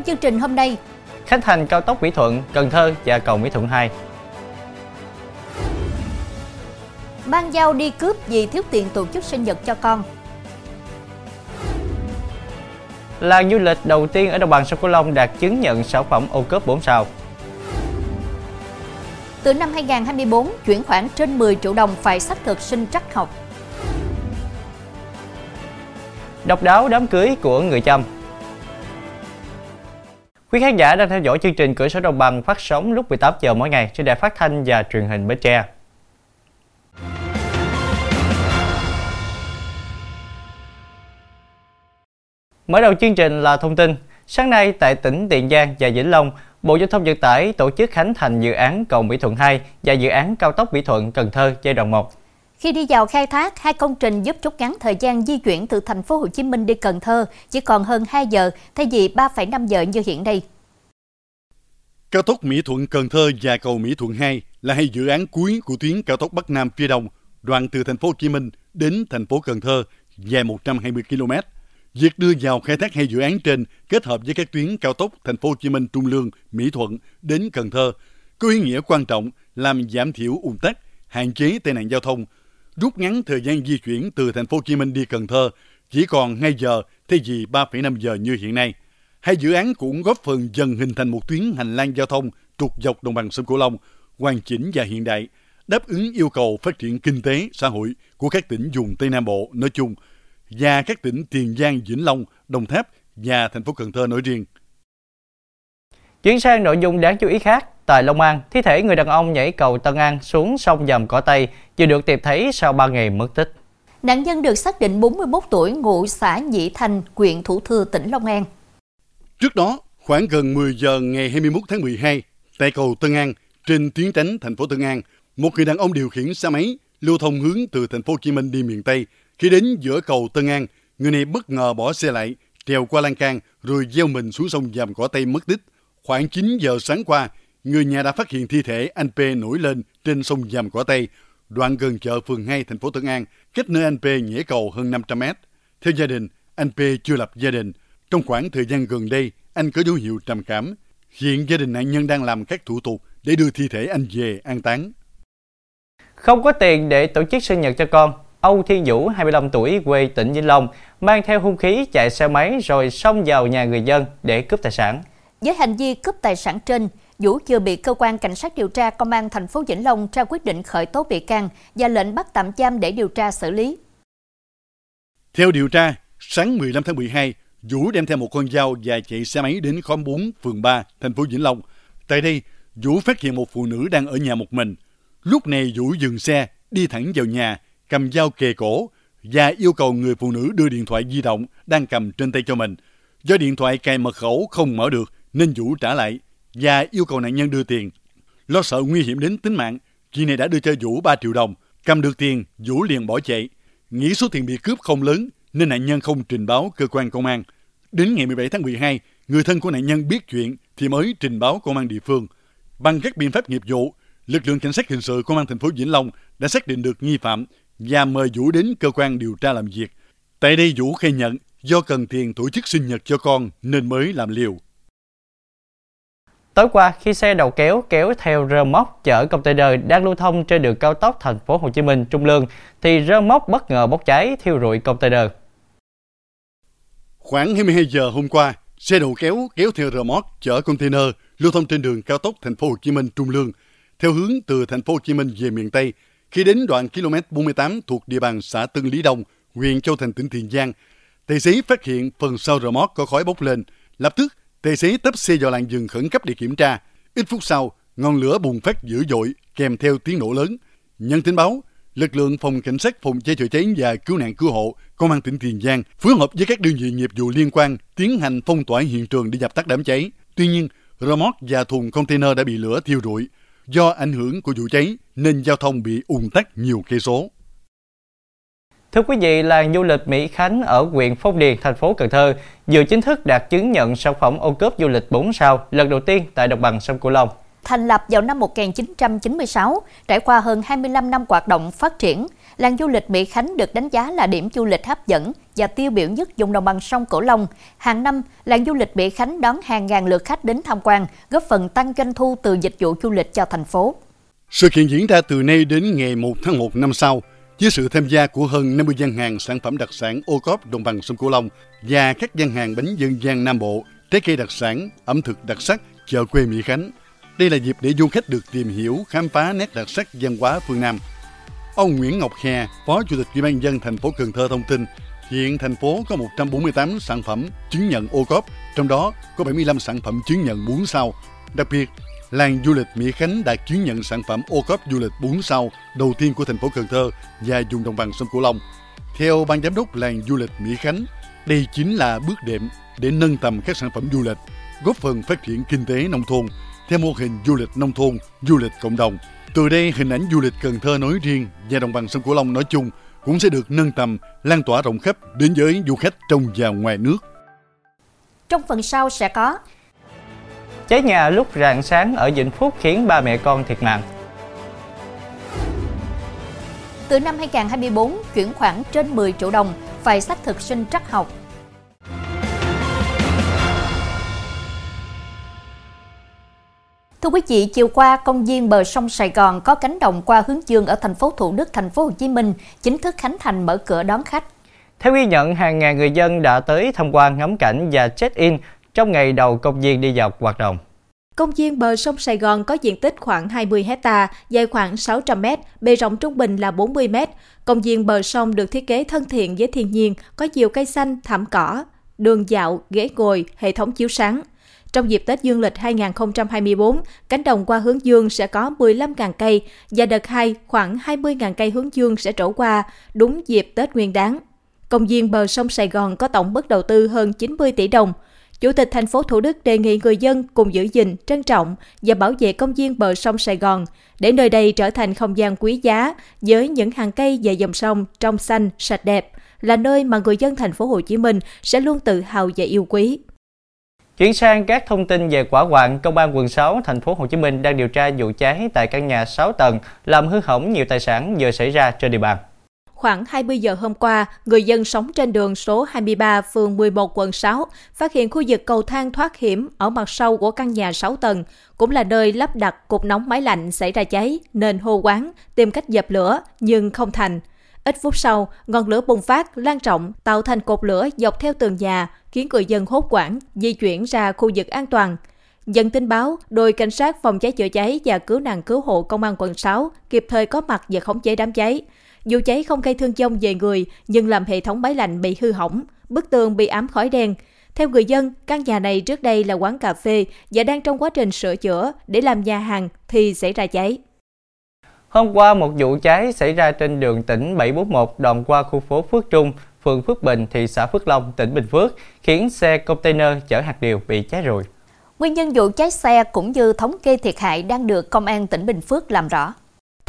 Trong chương trình hôm nay, khánh thành cao tốc Mỹ Thuận, Cần Thơ và cầu Mỹ Thuận 2. mang dao đi cướp vì thiếu tiền tổ chức sinh nhật cho con. Làng du lịch đầu tiên ở đồng bằng sông Cửu Long đạt chứng nhận sản phẩm ô cốp 4 sao. Từ năm 2024, chuyển khoản trên 10 triệu đồng phải xác thực sinh trắc học. Độc đáo đám cưới của người chăm. Quý khán giả đang theo dõi chương trình Cửa sổ Đồng bằng phát sóng lúc 18 giờ mỗi ngày trên đài phát thanh và truyền hình Bến Tre. Mở đầu chương trình là thông tin. Sáng nay tại tỉnh Tiền Giang và Vĩnh Long, Bộ Giao thông Vận tải tổ chức khánh thành dự án cầu Mỹ Thuận 2 và dự án cao tốc Mỹ Thuận Cần Thơ giai đoạn 1. Khi đi vào khai thác, hai công trình giúp rút ngắn thời gian di chuyển từ thành phố Hồ Chí Minh đi Cần Thơ chỉ còn hơn 2 giờ thay vì 3,5 giờ như hiện nay. Cao tốc Mỹ Thuận Cần Thơ và cầu Mỹ Thuận 2 là hai dự án cuối của tuyến cao tốc Bắc Nam phía Đông, đoạn từ thành phố Hồ Chí Minh đến thành phố Cần Thơ dài 120 km. Việc đưa vào khai thác hai dự án trên kết hợp với các tuyến cao tốc thành phố Hồ Chí Minh Trung Lương, Mỹ Thuận đến Cần Thơ có ý nghĩa quan trọng làm giảm thiểu ùn tắc, hạn chế tai nạn giao thông, rút ngắn thời gian di chuyển từ thành phố Hồ Chí Minh đi Cần Thơ chỉ còn 2 giờ thay vì 3,5 giờ như hiện nay. Hai dự án cũng góp phần dần hình thành một tuyến hành lang giao thông trục dọc đồng bằng sông Cửu Long, hoàn chỉnh và hiện đại, đáp ứng yêu cầu phát triển kinh tế, xã hội của các tỉnh vùng Tây Nam Bộ nói chung – và các tỉnh Tiền Giang, Vĩnh Long, Đồng Tháp và thành phố Cần Thơ nói riêng. Chuyển sang nội dung đáng chú ý khác, tại Long An, thi thể người đàn ông nhảy cầu Tân An xuống sông dầm cỏ Tây vừa được tìm thấy sau 3 ngày mất tích. Nạn nhân được xác định 41 tuổi, ngụ xã Nhị Thành, huyện Thủ Thừa, tỉnh Long An. Trước đó, khoảng gần 10 giờ ngày 21 tháng 12, tại cầu Tân An, trên tuyến tránh thành phố Tân An, một người đàn ông điều khiển xe máy lưu thông hướng từ thành phố Hồ Chí Minh đi miền Tây khi đến giữa cầu Tân An, người này bất ngờ bỏ xe lại, trèo qua lan can rồi gieo mình xuống sông Dàm Cỏ Tây mất tích. Khoảng 9 giờ sáng qua, người nhà đã phát hiện thi thể anh P nổi lên trên sông Dàm Cỏ Tây, đoạn gần chợ phường 2 thành phố Tân An, cách nơi anh P nhảy cầu hơn 500 mét. Theo gia đình, anh P chưa lập gia đình. Trong khoảng thời gian gần đây, anh có dấu hiệu trầm cảm. Hiện gia đình nạn nhân đang làm các thủ tục để đưa thi thể anh về an táng. Không có tiền để tổ chức sinh nhật cho con, Âu Thiên Vũ, 25 tuổi, quê tỉnh Vĩnh Long, mang theo hung khí chạy xe máy rồi xông vào nhà người dân để cướp tài sản. Với hành vi cướp tài sản trên, Vũ chưa bị cơ quan cảnh sát điều tra công an thành phố Vĩnh Long ra quyết định khởi tố bị can và lệnh bắt tạm giam để điều tra xử lý. Theo điều tra, sáng 15 tháng 12, Vũ đem theo một con dao và chạy xe máy đến khóm 4, phường 3, thành phố Vĩnh Long. Tại đây, Vũ phát hiện một phụ nữ đang ở nhà một mình. Lúc này Vũ dừng xe, đi thẳng vào nhà cầm dao kề cổ và yêu cầu người phụ nữ đưa điện thoại di động đang cầm trên tay cho mình. Do điện thoại cài mật khẩu không mở được nên Vũ trả lại và yêu cầu nạn nhân đưa tiền. Lo sợ nguy hiểm đến tính mạng, chị này đã đưa cho Vũ 3 triệu đồng. Cầm được tiền, Vũ liền bỏ chạy. Nghĩ số tiền bị cướp không lớn nên nạn nhân không trình báo cơ quan công an. Đến ngày 17 tháng 12, người thân của nạn nhân biết chuyện thì mới trình báo công an địa phương. Bằng các biện pháp nghiệp vụ, lực lượng cảnh sát hình sự công an thành phố Vĩnh Long đã xác định được nghi phạm và mời Vũ đến cơ quan điều tra làm việc. Tại đây Vũ khai nhận do cần tiền tổ chức sinh nhật cho con nên mới làm liều. Tối qua, khi xe đầu kéo kéo theo rơ móc chở container đang lưu thông trên đường cao tốc thành phố Hồ Chí Minh Trung Lương thì rơ móc bất ngờ bốc cháy thiêu rụi container. Khoảng 22 giờ hôm qua, xe đầu kéo kéo theo rơ móc chở container lưu thông trên đường cao tốc thành phố Hồ Chí Minh Trung Lương theo hướng từ thành phố Hồ Chí Minh về miền Tây khi đến đoạn km 48 thuộc địa bàn xã Tân Lý Đông, huyện Châu Thành, tỉnh Tiền Giang, tài xế phát hiện phần sau rơ móc có khói bốc lên. Lập tức, tài xế tấp xe vào làn dừng khẩn cấp để kiểm tra. Ít phút sau, ngọn lửa bùng phát dữ dội kèm theo tiếng nổ lớn. Nhận tin báo, lực lượng phòng cảnh sát phòng cháy chữa cháy và cứu nạn cứu hộ công an tỉnh Tiền Giang phối hợp với các đơn vị nghiệp vụ liên quan tiến hành phong tỏa hiện trường để dập tắt đám cháy. Tuy nhiên, rơ móc và thùng container đã bị lửa thiêu rụi. Do ảnh hưởng của vụ cháy nên giao thông bị ùn tắc nhiều cây số. Thưa quý vị, làng du lịch Mỹ Khánh ở huyện Phong Điền, thành phố Cần Thơ vừa chính thức đạt chứng nhận sản phẩm ô cốp du lịch 4 sao lần đầu tiên tại đồng bằng sông Cửu Long. Thành lập vào năm 1996, trải qua hơn 25 năm hoạt động phát triển, làng du lịch Mỹ Khánh được đánh giá là điểm du lịch hấp dẫn và tiêu biểu nhất vùng đồng bằng sông Cửu Long. Hàng năm, làng du lịch Mỹ Khánh đón hàng ngàn lượt khách đến tham quan, góp phần tăng doanh thu từ dịch vụ du lịch cho thành phố. Sự kiện diễn ra từ nay đến ngày 1 tháng 1 năm sau, với sự tham gia của hơn 50 gian hàng sản phẩm đặc sản ô cóp đồng bằng sông Cửu Long và các gian hàng bánh dân gian Nam Bộ, trái cây đặc sản, ẩm thực đặc sắc, chợ quê Mỹ Khánh. Đây là dịp để du khách được tìm hiểu, khám phá nét đặc sắc văn hóa phương Nam. Ông Nguyễn Ngọc Hè, Phó Chủ tịch Ủy ban dân thành phố Cần Thơ thông tin, hiện thành phố có 148 sản phẩm chứng nhận ô cóp, trong đó có 75 sản phẩm chứng nhận 4 sao. Đặc biệt, làng du lịch Mỹ Khánh đã chứng nhận sản phẩm ô cốp du lịch 4 sao đầu tiên của thành phố Cần Thơ và vùng đồng bằng sông Cửu Long. Theo ban giám đốc làng du lịch Mỹ Khánh, đây chính là bước đệm để nâng tầm các sản phẩm du lịch, góp phần phát triển kinh tế nông thôn theo mô hình du lịch nông thôn, du lịch cộng đồng. Từ đây, hình ảnh du lịch Cần Thơ nói riêng và đồng bằng sông Cửu Long nói chung cũng sẽ được nâng tầm, lan tỏa rộng khắp đến với du khách trong và ngoài nước. Trong phần sau sẽ có Cháy nhà lúc rạng sáng ở Vĩnh Phúc khiến ba mẹ con thiệt mạng. Từ năm 2024, chuyển khoản trên 10 triệu đồng phải xác thực sinh trắc học. Thưa quý vị, chiều qua công viên bờ sông Sài Gòn có cánh đồng qua hướng dương ở thành phố Thủ Đức, thành phố Hồ Chí Minh chính thức khánh thành mở cửa đón khách. Theo ghi nhận, hàng ngàn người dân đã tới tham quan ngắm cảnh và check-in trong ngày đầu công viên đi vào hoạt động. Công viên bờ sông Sài Gòn có diện tích khoảng 20 hecta, dài khoảng 600 m, bề rộng trung bình là 40 m. Công viên bờ sông được thiết kế thân thiện với thiên nhiên, có nhiều cây xanh, thảm cỏ, đường dạo, ghế ngồi, hệ thống chiếu sáng. Trong dịp Tết Dương lịch 2024, cánh đồng qua hướng dương sẽ có 15.000 cây và đợt 2 khoảng 20.000 cây hướng dương sẽ trổ qua đúng dịp Tết Nguyên đáng. Công viên bờ sông Sài Gòn có tổng mức đầu tư hơn 90 tỷ đồng. Chủ tịch thành phố Thủ Đức đề nghị người dân cùng giữ gìn, trân trọng và bảo vệ công viên bờ sông Sài Gòn để nơi đây trở thành không gian quý giá với những hàng cây và dòng sông trong xanh, sạch đẹp, là nơi mà người dân thành phố Hồ Chí Minh sẽ luôn tự hào và yêu quý. Chuyển sang các thông tin về quả quạng, công an quận 6 thành phố Hồ Chí Minh đang điều tra vụ cháy tại căn nhà 6 tầng làm hư hỏng nhiều tài sản vừa xảy ra trên địa bàn. Khoảng 20 giờ hôm qua, người dân sống trên đường số 23 phường 11 quận 6 phát hiện khu vực cầu thang thoát hiểm ở mặt sau của căn nhà 6 tầng, cũng là nơi lắp đặt cục nóng máy lạnh xảy ra cháy nên hô quán tìm cách dập lửa nhưng không thành. Ít phút sau, ngọn lửa bùng phát, lan rộng, tạo thành cột lửa dọc theo tường nhà, khiến người dân hốt quảng, di chuyển ra khu vực an toàn. Nhận tin báo, đội cảnh sát phòng cháy chữa cháy và cứu nạn cứu hộ công an quận 6 kịp thời có mặt và khống chế đám cháy. Dù cháy không gây thương vong về người, nhưng làm hệ thống máy lạnh bị hư hỏng, bức tường bị ám khói đen. Theo người dân, căn nhà này trước đây là quán cà phê và đang trong quá trình sửa chữa để làm nhà hàng thì xảy ra cháy. Hôm qua, một vụ cháy xảy ra trên đường tỉnh 741 đoạn qua khu phố Phước Trung, phường Phước Bình, thị xã Phước Long, tỉnh Bình Phước, khiến xe container chở hạt điều bị cháy rụi. Nguyên nhân vụ cháy xe cũng như thống kê thiệt hại đang được Công an tỉnh Bình Phước làm rõ.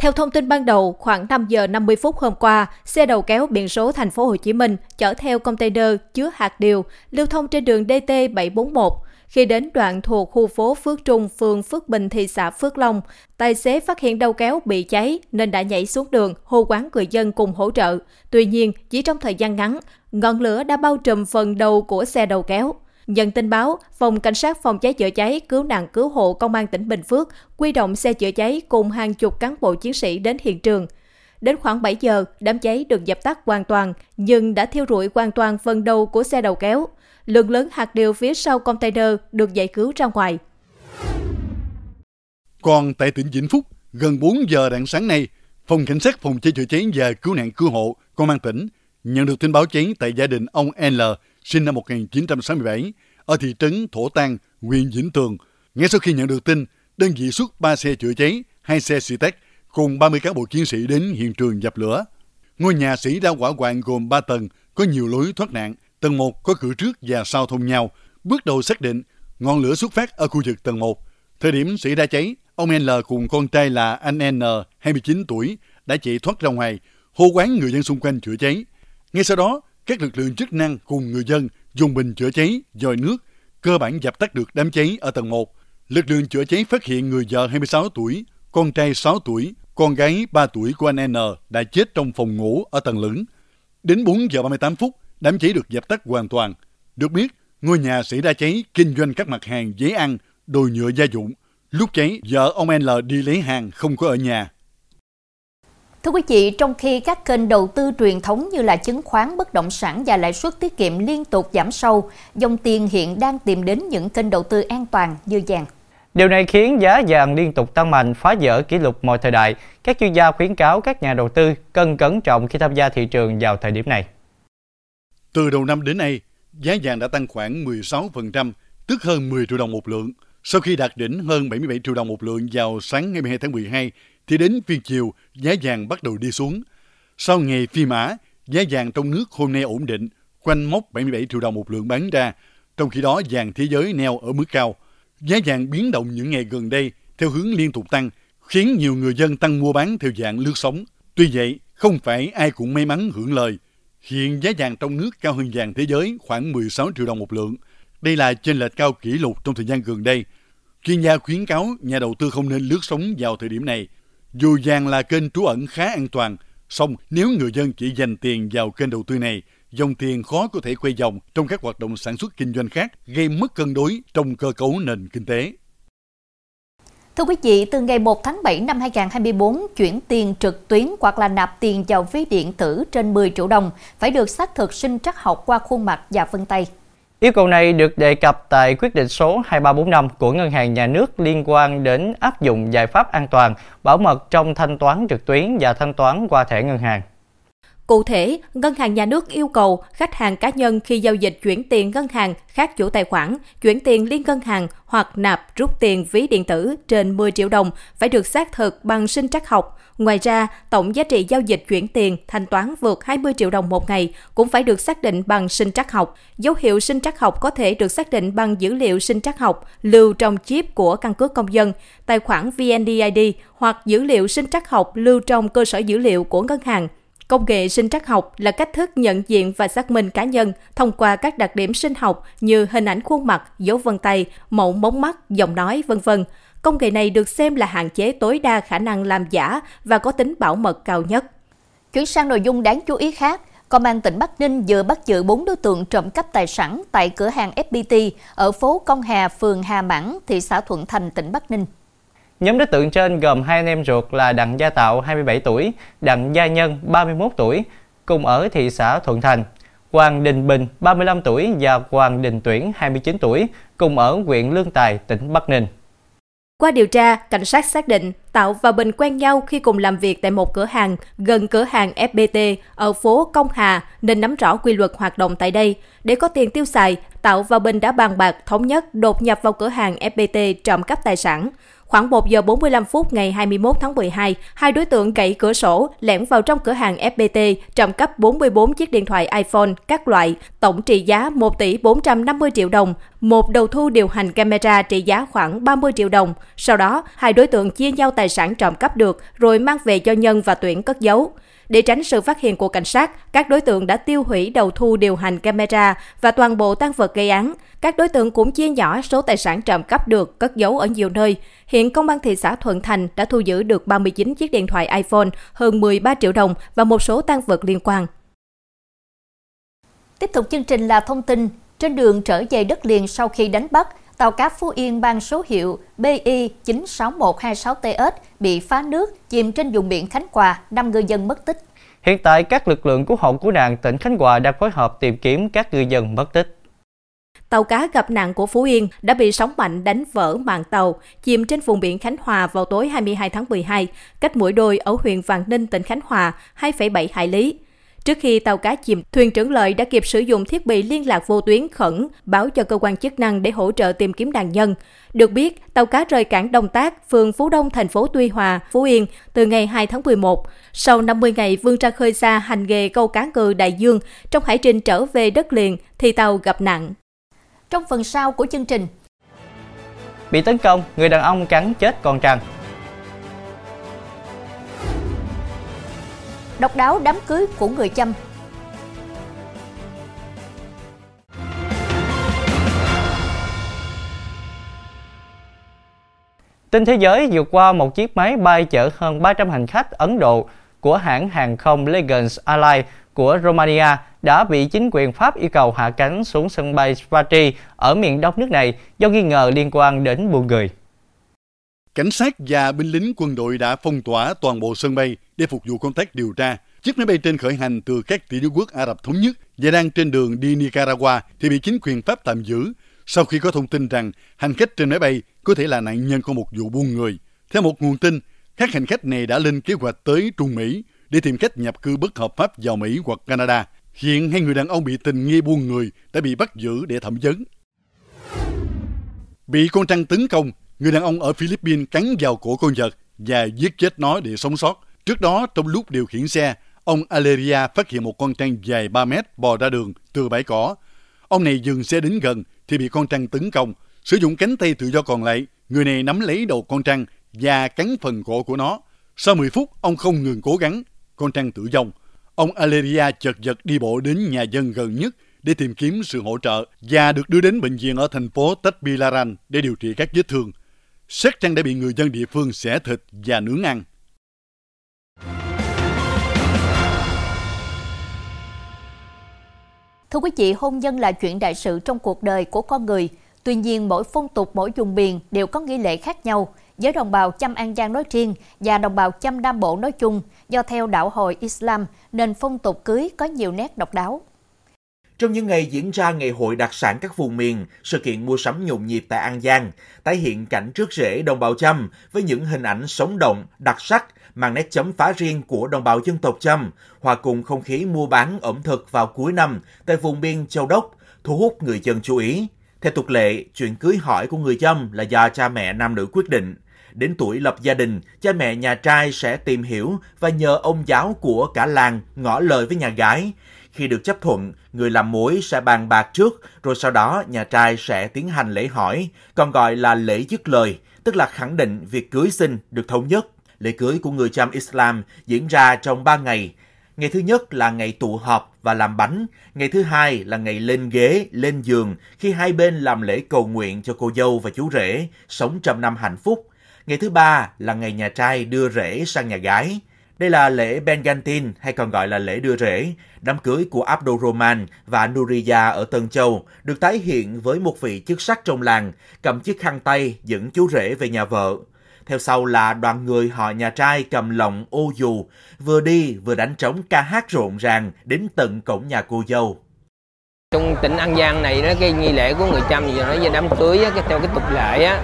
Theo thông tin ban đầu, khoảng 5 giờ 50 phút hôm qua, xe đầu kéo biển số thành phố Hồ Chí Minh chở theo container chứa hạt điều lưu thông trên đường DT741. Khi đến đoạn thuộc khu phố Phước Trung, phường Phước Bình, thị xã Phước Long, tài xế phát hiện đầu kéo bị cháy nên đã nhảy xuống đường hô quán người dân cùng hỗ trợ. Tuy nhiên, chỉ trong thời gian ngắn, ngọn lửa đã bao trùm phần đầu của xe đầu kéo. Nhận tin báo, Phòng Cảnh sát Phòng cháy chữa cháy, cứu nạn cứu hộ Công an tỉnh Bình Phước quy động xe chữa cháy cùng hàng chục cán bộ chiến sĩ đến hiện trường. Đến khoảng 7 giờ, đám cháy được dập tắt hoàn toàn, nhưng đã thiêu rụi hoàn toàn phần đầu của xe đầu kéo. Lượng lớn hạt điều phía sau container được giải cứu ra ngoài. Còn tại tỉnh Vĩnh Phúc, gần 4 giờ rạng sáng nay, Phòng Cảnh sát Phòng cháy chữa cháy và Cứu nạn Cứu hộ Công an tỉnh nhận được tin báo cháy tại gia đình ông L, sinh năm 1967, ở thị trấn Thổ Tàng, huyện Vĩnh Tường. Ngay sau khi nhận được tin, đơn vị xuất 3 xe chữa cháy, 2 xe xì tech cùng 30 cán bộ chiến sĩ đến hiện trường dập lửa. Ngôi nhà xảy ra hỏa hoạn gồm 3 tầng, có nhiều lối thoát nạn. Tầng 1 có cửa trước và sau thông nhau. Bước đầu xác định ngọn lửa xuất phát ở khu vực tầng 1. Thời điểm xảy ra cháy, ông N cùng con trai là anh N, 29 tuổi, đã chạy thoát ra ngoài, hô quán người dân xung quanh chữa cháy. Ngay sau đó, các lực lượng chức năng cùng người dân dùng bình chữa cháy, dòi nước, cơ bản dập tắt được đám cháy ở tầng 1. Lực lượng chữa cháy phát hiện người vợ 26 tuổi, con trai 6 tuổi con gái 3 tuổi của anh N đã chết trong phòng ngủ ở tầng lửng. Đến 4 giờ 38 phút, đám cháy được dập tắt hoàn toàn. Được biết, ngôi nhà xảy ra cháy kinh doanh các mặt hàng giấy ăn, đồ nhựa gia dụng. Lúc cháy, vợ ông L đi lấy hàng không có ở nhà. Thưa quý vị, trong khi các kênh đầu tư truyền thống như là chứng khoán, bất động sản và lãi suất tiết kiệm liên tục giảm sâu, dòng tiền hiện đang tìm đến những kênh đầu tư an toàn như vàng. Điều này khiến giá vàng liên tục tăng mạnh, phá vỡ kỷ lục mọi thời đại. Các chuyên gia khuyến cáo các nhà đầu tư cần cẩn trọng khi tham gia thị trường vào thời điểm này. Từ đầu năm đến nay, giá vàng đã tăng khoảng 16%, tức hơn 10 triệu đồng một lượng. Sau khi đạt đỉnh hơn 77 triệu đồng một lượng vào sáng ngày 12 tháng 12, thì đến phiên chiều, giá vàng bắt đầu đi xuống. Sau ngày phi mã, giá vàng trong nước hôm nay ổn định, quanh mốc 77 triệu đồng một lượng bán ra, trong khi đó vàng thế giới neo ở mức cao. Giá vàng biến động những ngày gần đây theo hướng liên tục tăng, khiến nhiều người dân tăng mua bán theo dạng lướt sóng. Tuy vậy, không phải ai cũng may mắn hưởng lời. Hiện giá vàng trong nước cao hơn vàng thế giới khoảng 16 triệu đồng một lượng. Đây là chênh lệch cao kỷ lục trong thời gian gần đây. Chuyên gia khuyến cáo nhà đầu tư không nên lướt sóng vào thời điểm này. Dù vàng là kênh trú ẩn khá an toàn, song nếu người dân chỉ dành tiền vào kênh đầu tư này, dòng tiền khó có thể quay vòng trong các hoạt động sản xuất kinh doanh khác, gây mất cân đối trong cơ cấu nền kinh tế. Thưa quý vị, từ ngày 1 tháng 7 năm 2024, chuyển tiền trực tuyến hoặc là nạp tiền vào ví điện tử trên 10 triệu đồng phải được xác thực sinh trắc học qua khuôn mặt và vân tay. Yêu cầu này được đề cập tại quyết định số 2345 của Ngân hàng Nhà nước liên quan đến áp dụng giải pháp an toàn, bảo mật trong thanh toán trực tuyến và thanh toán qua thẻ ngân hàng. Cụ thể, Ngân hàng Nhà nước yêu cầu khách hàng cá nhân khi giao dịch chuyển tiền ngân hàng khác chủ tài khoản, chuyển tiền liên ngân hàng hoặc nạp rút tiền ví điện tử trên 10 triệu đồng phải được xác thực bằng sinh trắc học. Ngoài ra, tổng giá trị giao dịch chuyển tiền thanh toán vượt 20 triệu đồng một ngày cũng phải được xác định bằng sinh trắc học. Dấu hiệu sinh trắc học có thể được xác định bằng dữ liệu sinh trắc học lưu trong chip của căn cước công dân, tài khoản VNDID hoặc dữ liệu sinh trắc học lưu trong cơ sở dữ liệu của ngân hàng. Công nghệ sinh trắc học là cách thức nhận diện và xác minh cá nhân thông qua các đặc điểm sinh học như hình ảnh khuôn mặt, dấu vân tay, mẫu mống mắt, giọng nói, vân vân. Công nghệ này được xem là hạn chế tối đa khả năng làm giả và có tính bảo mật cao nhất. Chuyển sang nội dung đáng chú ý khác, Công an tỉnh Bắc Ninh vừa bắt giữ 4 đối tượng trộm cắp tài sản tại cửa hàng FPT ở phố Công Hà, phường Hà Mãn, thị xã Thuận Thành, tỉnh Bắc Ninh. Nhóm đối tượng trên gồm hai anh em ruột là Đặng Gia Tạo 27 tuổi, Đặng Gia Nhân 31 tuổi, cùng ở thị xã Thuận Thành. Hoàng Đình Bình 35 tuổi và Hoàng Đình Tuyển 29 tuổi, cùng ở huyện Lương Tài, tỉnh Bắc Ninh. Qua điều tra, cảnh sát xác định Tạo và Bình quen nhau khi cùng làm việc tại một cửa hàng gần cửa hàng FPT ở phố Công Hà nên nắm rõ quy luật hoạt động tại đây. Để có tiền tiêu xài, Tạo và Bình đã bàn bạc thống nhất đột nhập vào cửa hàng FPT trộm cắp tài sản. Khoảng 1 giờ 45 phút ngày 21 tháng 12, hai đối tượng cậy cửa sổ, lẻn vào trong cửa hàng FPT, trộm cắp 44 chiếc điện thoại iPhone các loại, tổng trị giá 1 tỷ 450 triệu đồng, một đầu thu điều hành camera trị giá khoảng 30 triệu đồng. Sau đó, hai đối tượng chia nhau tài sản trộm cắp được rồi mang về cho Nhân và Tuyển cất giấu. Để tránh sự phát hiện của cảnh sát, các đối tượng đã tiêu hủy đầu thu điều hành camera và toàn bộ tăng vật gây án. Các đối tượng cũng chia nhỏ số tài sản trộm cắp được cất giấu ở nhiều nơi. Hiện công an thị xã Thuận Thành đã thu giữ được 39 chiếc điện thoại iPhone, hơn 13 triệu đồng và một số tăng vật liên quan. Tiếp tục chương trình là thông tin trên đường trở về đất liền sau khi đánh bắt, tàu cá Phú Yên mang số hiệu BI 96126TS bị phá nước chìm trên vùng biển Khánh Hòa, 5 ngư dân mất tích. Hiện tại, các lực lượng cứu hộ cứu nạn tỉnh Khánh Hòa đang phối hợp tìm kiếm các ngư dân mất tích. Tàu cá gặp nạn của Phú Yên đã bị sóng mạnh đánh vỡ mạn tàu, chìm trên vùng biển Khánh Hòa vào tối 22 tháng 12, cách mũi đôi ở huyện Vạn Ninh, tỉnh Khánh Hòa, 2,7 hải lý. Trước khi tàu cá chìm, thuyền trưởng lợi đã kịp sử dụng thiết bị liên lạc vô tuyến khẩn báo cho cơ quan chức năng để hỗ trợ tìm kiếm nạn nhân. Được biết, tàu cá rời cảng Đông Tác, phường Phú Đông, thành phố Tuy Hòa, Phú Yên từ ngày 2 tháng 11. Sau 50 ngày vươn ra khơi xa hành nghề câu cá ngừ đại dương, trong hải trình trở về đất liền thì tàu gặp nạn. Trong phần sau của chương trình, Bị tấn công, người đàn ông cắn chết con trăng. Độc đáo đám cưới của người chăm. Tin thế giới vượt qua một chiếc máy bay chở hơn 300 hành khách Ấn Độ của hãng hàng không Legends Airlines của Romania đã bị chính quyền Pháp yêu cầu hạ cánh xuống sân bay Spati ở miền đông nước này do nghi ngờ liên quan đến buôn người. Cảnh sát và binh lính quân đội đã phong tỏa toàn bộ sân bay để phục vụ công tác điều tra. Chiếc máy bay trên khởi hành từ các tiểu quốc Ả Rập Thống Nhất và đang trên đường đi Nicaragua thì bị chính quyền Pháp tạm giữ sau khi có thông tin rằng hành khách trên máy bay có thể là nạn nhân của một vụ buôn người. Theo một nguồn tin, các hành khách này đã lên kế hoạch tới Trung Mỹ để tìm cách nhập cư bất hợp pháp vào Mỹ hoặc Canada. Hiện hai người đàn ông bị tình nghi buôn người đã bị bắt giữ để thẩm vấn. Bị con trăng tấn công, người đàn ông ở Philippines cắn vào cổ con vật và giết chết nó để sống sót. Trước đó, trong lúc điều khiển xe, ông Aleria phát hiện một con trăng dài 3 mét bò ra đường từ bãi cỏ. Ông này dừng xe đến gần thì bị con trăng tấn công. Sử dụng cánh tay tự do còn lại, người này nắm lấy đầu con trăng và cắn phần cổ của nó. Sau 10 phút, ông không ngừng cố gắng. Con trăng tử vong. Ông Aleria chật vật đi bộ đến nhà dân gần nhất để tìm kiếm sự hỗ trợ và được đưa đến bệnh viện ở thành phố Tacbilaran để điều trị các vết thương. Xác trăng đã bị người dân địa phương xẻ thịt và nướng ăn. Thưa quý vị, hôn nhân là chuyện đại sự trong cuộc đời của con người. Tuy nhiên, mỗi phong tục, mỗi vùng miền đều có nghi lễ khác nhau. Với đồng bào Chăm An Giang nói riêng và đồng bào Chăm Nam Bộ nói chung, do theo đạo hồi Islam nên phong tục cưới có nhiều nét độc đáo. Trong những ngày diễn ra ngày hội đặc sản các vùng miền, sự kiện mua sắm nhộn nhịp tại An Giang, tái hiện cảnh trước rễ đồng bào Chăm với những hình ảnh sống động, đặc sắc, mang nét chấm phá riêng của đồng bào dân tộc Chăm, hòa cùng không khí mua bán ẩm thực vào cuối năm tại vùng biên Châu Đốc, thu hút người dân chú ý. Theo tục lệ, chuyện cưới hỏi của người Chăm là do cha mẹ nam nữ quyết định. Đến tuổi lập gia đình, cha mẹ nhà trai sẽ tìm hiểu và nhờ ông giáo của cả làng ngỏ lời với nhà gái. Khi được chấp thuận, người làm mối sẽ bàn bạc trước, rồi sau đó nhà trai sẽ tiến hành lễ hỏi, còn gọi là lễ dứt lời, tức là khẳng định việc cưới sinh được thống nhất. Lễ cưới của người Chăm Islam diễn ra trong 3 ngày. Ngày thứ nhất là ngày tụ họp và làm bánh. Ngày thứ hai là ngày lên ghế, lên giường khi hai bên làm lễ cầu nguyện cho cô dâu và chú rể sống trăm năm hạnh phúc. Ngày thứ ba là ngày nhà trai đưa rể sang nhà gái. Đây là lễ Bengantin hay còn gọi là lễ đưa rễ, đám cưới của Abdul Roman và Nuriya ở Tân Châu được tái hiện với một vị chức sắc trong làng cầm chiếc khăn tay dẫn chú rể về nhà vợ. Theo sau là đoàn người họ nhà trai cầm lọng ô dù, vừa đi vừa đánh trống ca hát rộn ràng đến tận cổng nhà cô dâu. Trong tỉnh An Giang này đó cái nghi lễ của người Chăm gì nói về đám cưới á, cái theo cái tục lệ á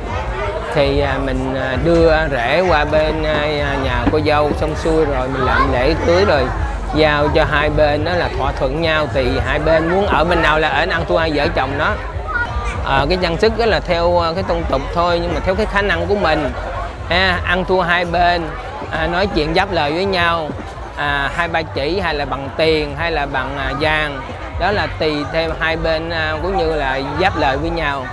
thì à, mình à, đưa rễ qua bên à, nhà cô dâu xong xuôi rồi mình làm lễ cưới rồi giao cho hai bên đó là thỏa thuận nhau. Thì hai bên muốn ở bên nào là ở ăn thua hai vợ chồng đó à, ờ, cái trang sức đó là theo cái phong tục thôi nhưng mà theo cái khả năng của mình. Ha, ăn thua hai bên à, nói chuyện giáp lời với nhau à, hai ba chỉ hay là bằng tiền hay là bằng à, vàng. Đó là tùy theo hai bên à, cũng như là giáp lời với nhau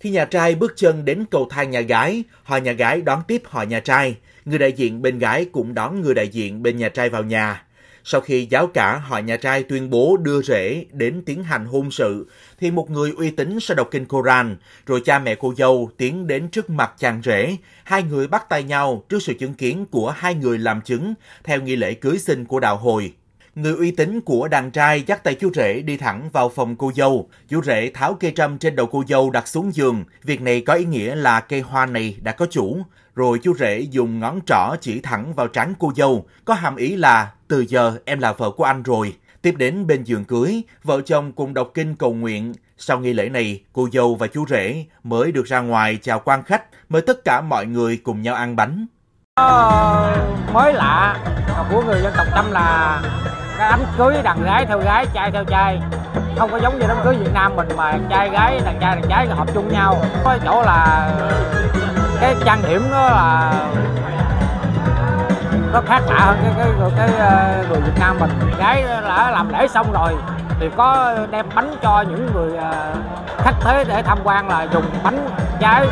khi nhà trai bước chân đến cầu thang nhà gái, họ nhà gái đón tiếp họ nhà trai. Người đại diện bên gái cũng đón người đại diện bên nhà trai vào nhà. Sau khi giáo cả họ nhà trai tuyên bố đưa rể đến tiến hành hôn sự, thì một người uy tín sẽ đọc kinh Koran, rồi cha mẹ cô dâu tiến đến trước mặt chàng rể. Hai người bắt tay nhau trước sự chứng kiến của hai người làm chứng theo nghi lễ cưới sinh của đạo hồi. Người uy tín của đàn trai dắt tay chú rể đi thẳng vào phòng cô dâu. Chú rể tháo cây trâm trên đầu cô dâu đặt xuống giường. Việc này có ý nghĩa là cây hoa này đã có chủ. Rồi chú rể dùng ngón trỏ chỉ thẳng vào trán cô dâu, có hàm ý là từ giờ em là vợ của anh rồi. Tiếp đến bên giường cưới, vợ chồng cùng đọc kinh cầu nguyện. Sau nghi lễ này, cô dâu và chú rể mới được ra ngoài chào quan khách, mời tất cả mọi người cùng nhau ăn bánh. Ờ, mới lạ của người dân tộc Tâm là đám cưới đàn gái theo gái trai theo trai. Không có giống như đám cưới Việt Nam mình mà trai gái đàn trai đàn gái hợp chung nhau. Có chỗ là cái trang điểm nó là nó khác lạ hơn cái cái cái, cái ờ, người Việt Nam mình. Gái đã làm lễ xong rồi thì có đem bánh cho những người ờ, khách thế để tham quan là dùng bánh trái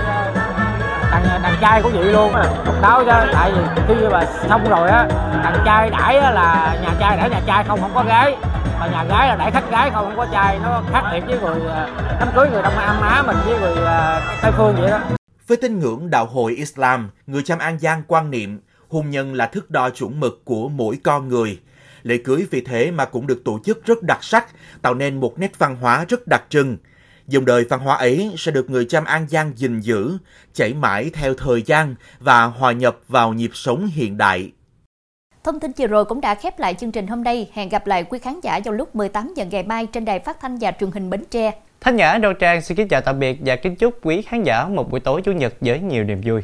đàn đàn trai của vậy luôn độc đáo chứ tại vì khi mà xong rồi á đàn trai đãi là nhà trai đãi nhà trai không không có gái mà nhà gái là đãi khách gái không không có trai nó khác biệt với người à, đám cưới người đông nam á mình với người à, tây phương vậy đó Với tín ngưỡng đạo hội Islam, người Chăm An Giang quan niệm hôn nhân là thước đo chuẩn mực của mỗi con người. Lễ cưới vì thế mà cũng được tổ chức rất đặc sắc, tạo nên một nét văn hóa rất đặc trưng. Dòng đời văn hóa ấy sẽ được người Chăm An Giang gìn giữ, chảy mãi theo thời gian và hòa nhập vào nhịp sống hiện đại. Thông tin vừa rồi cũng đã khép lại chương trình hôm nay. Hẹn gặp lại quý khán giả vào lúc 18 giờ ngày mai trên đài phát thanh và truyền hình Bến Tre. Thanh Nhã Đô Trang xin kính chào tạm biệt và kính chúc quý khán giả một buổi tối Chủ nhật với nhiều niềm vui.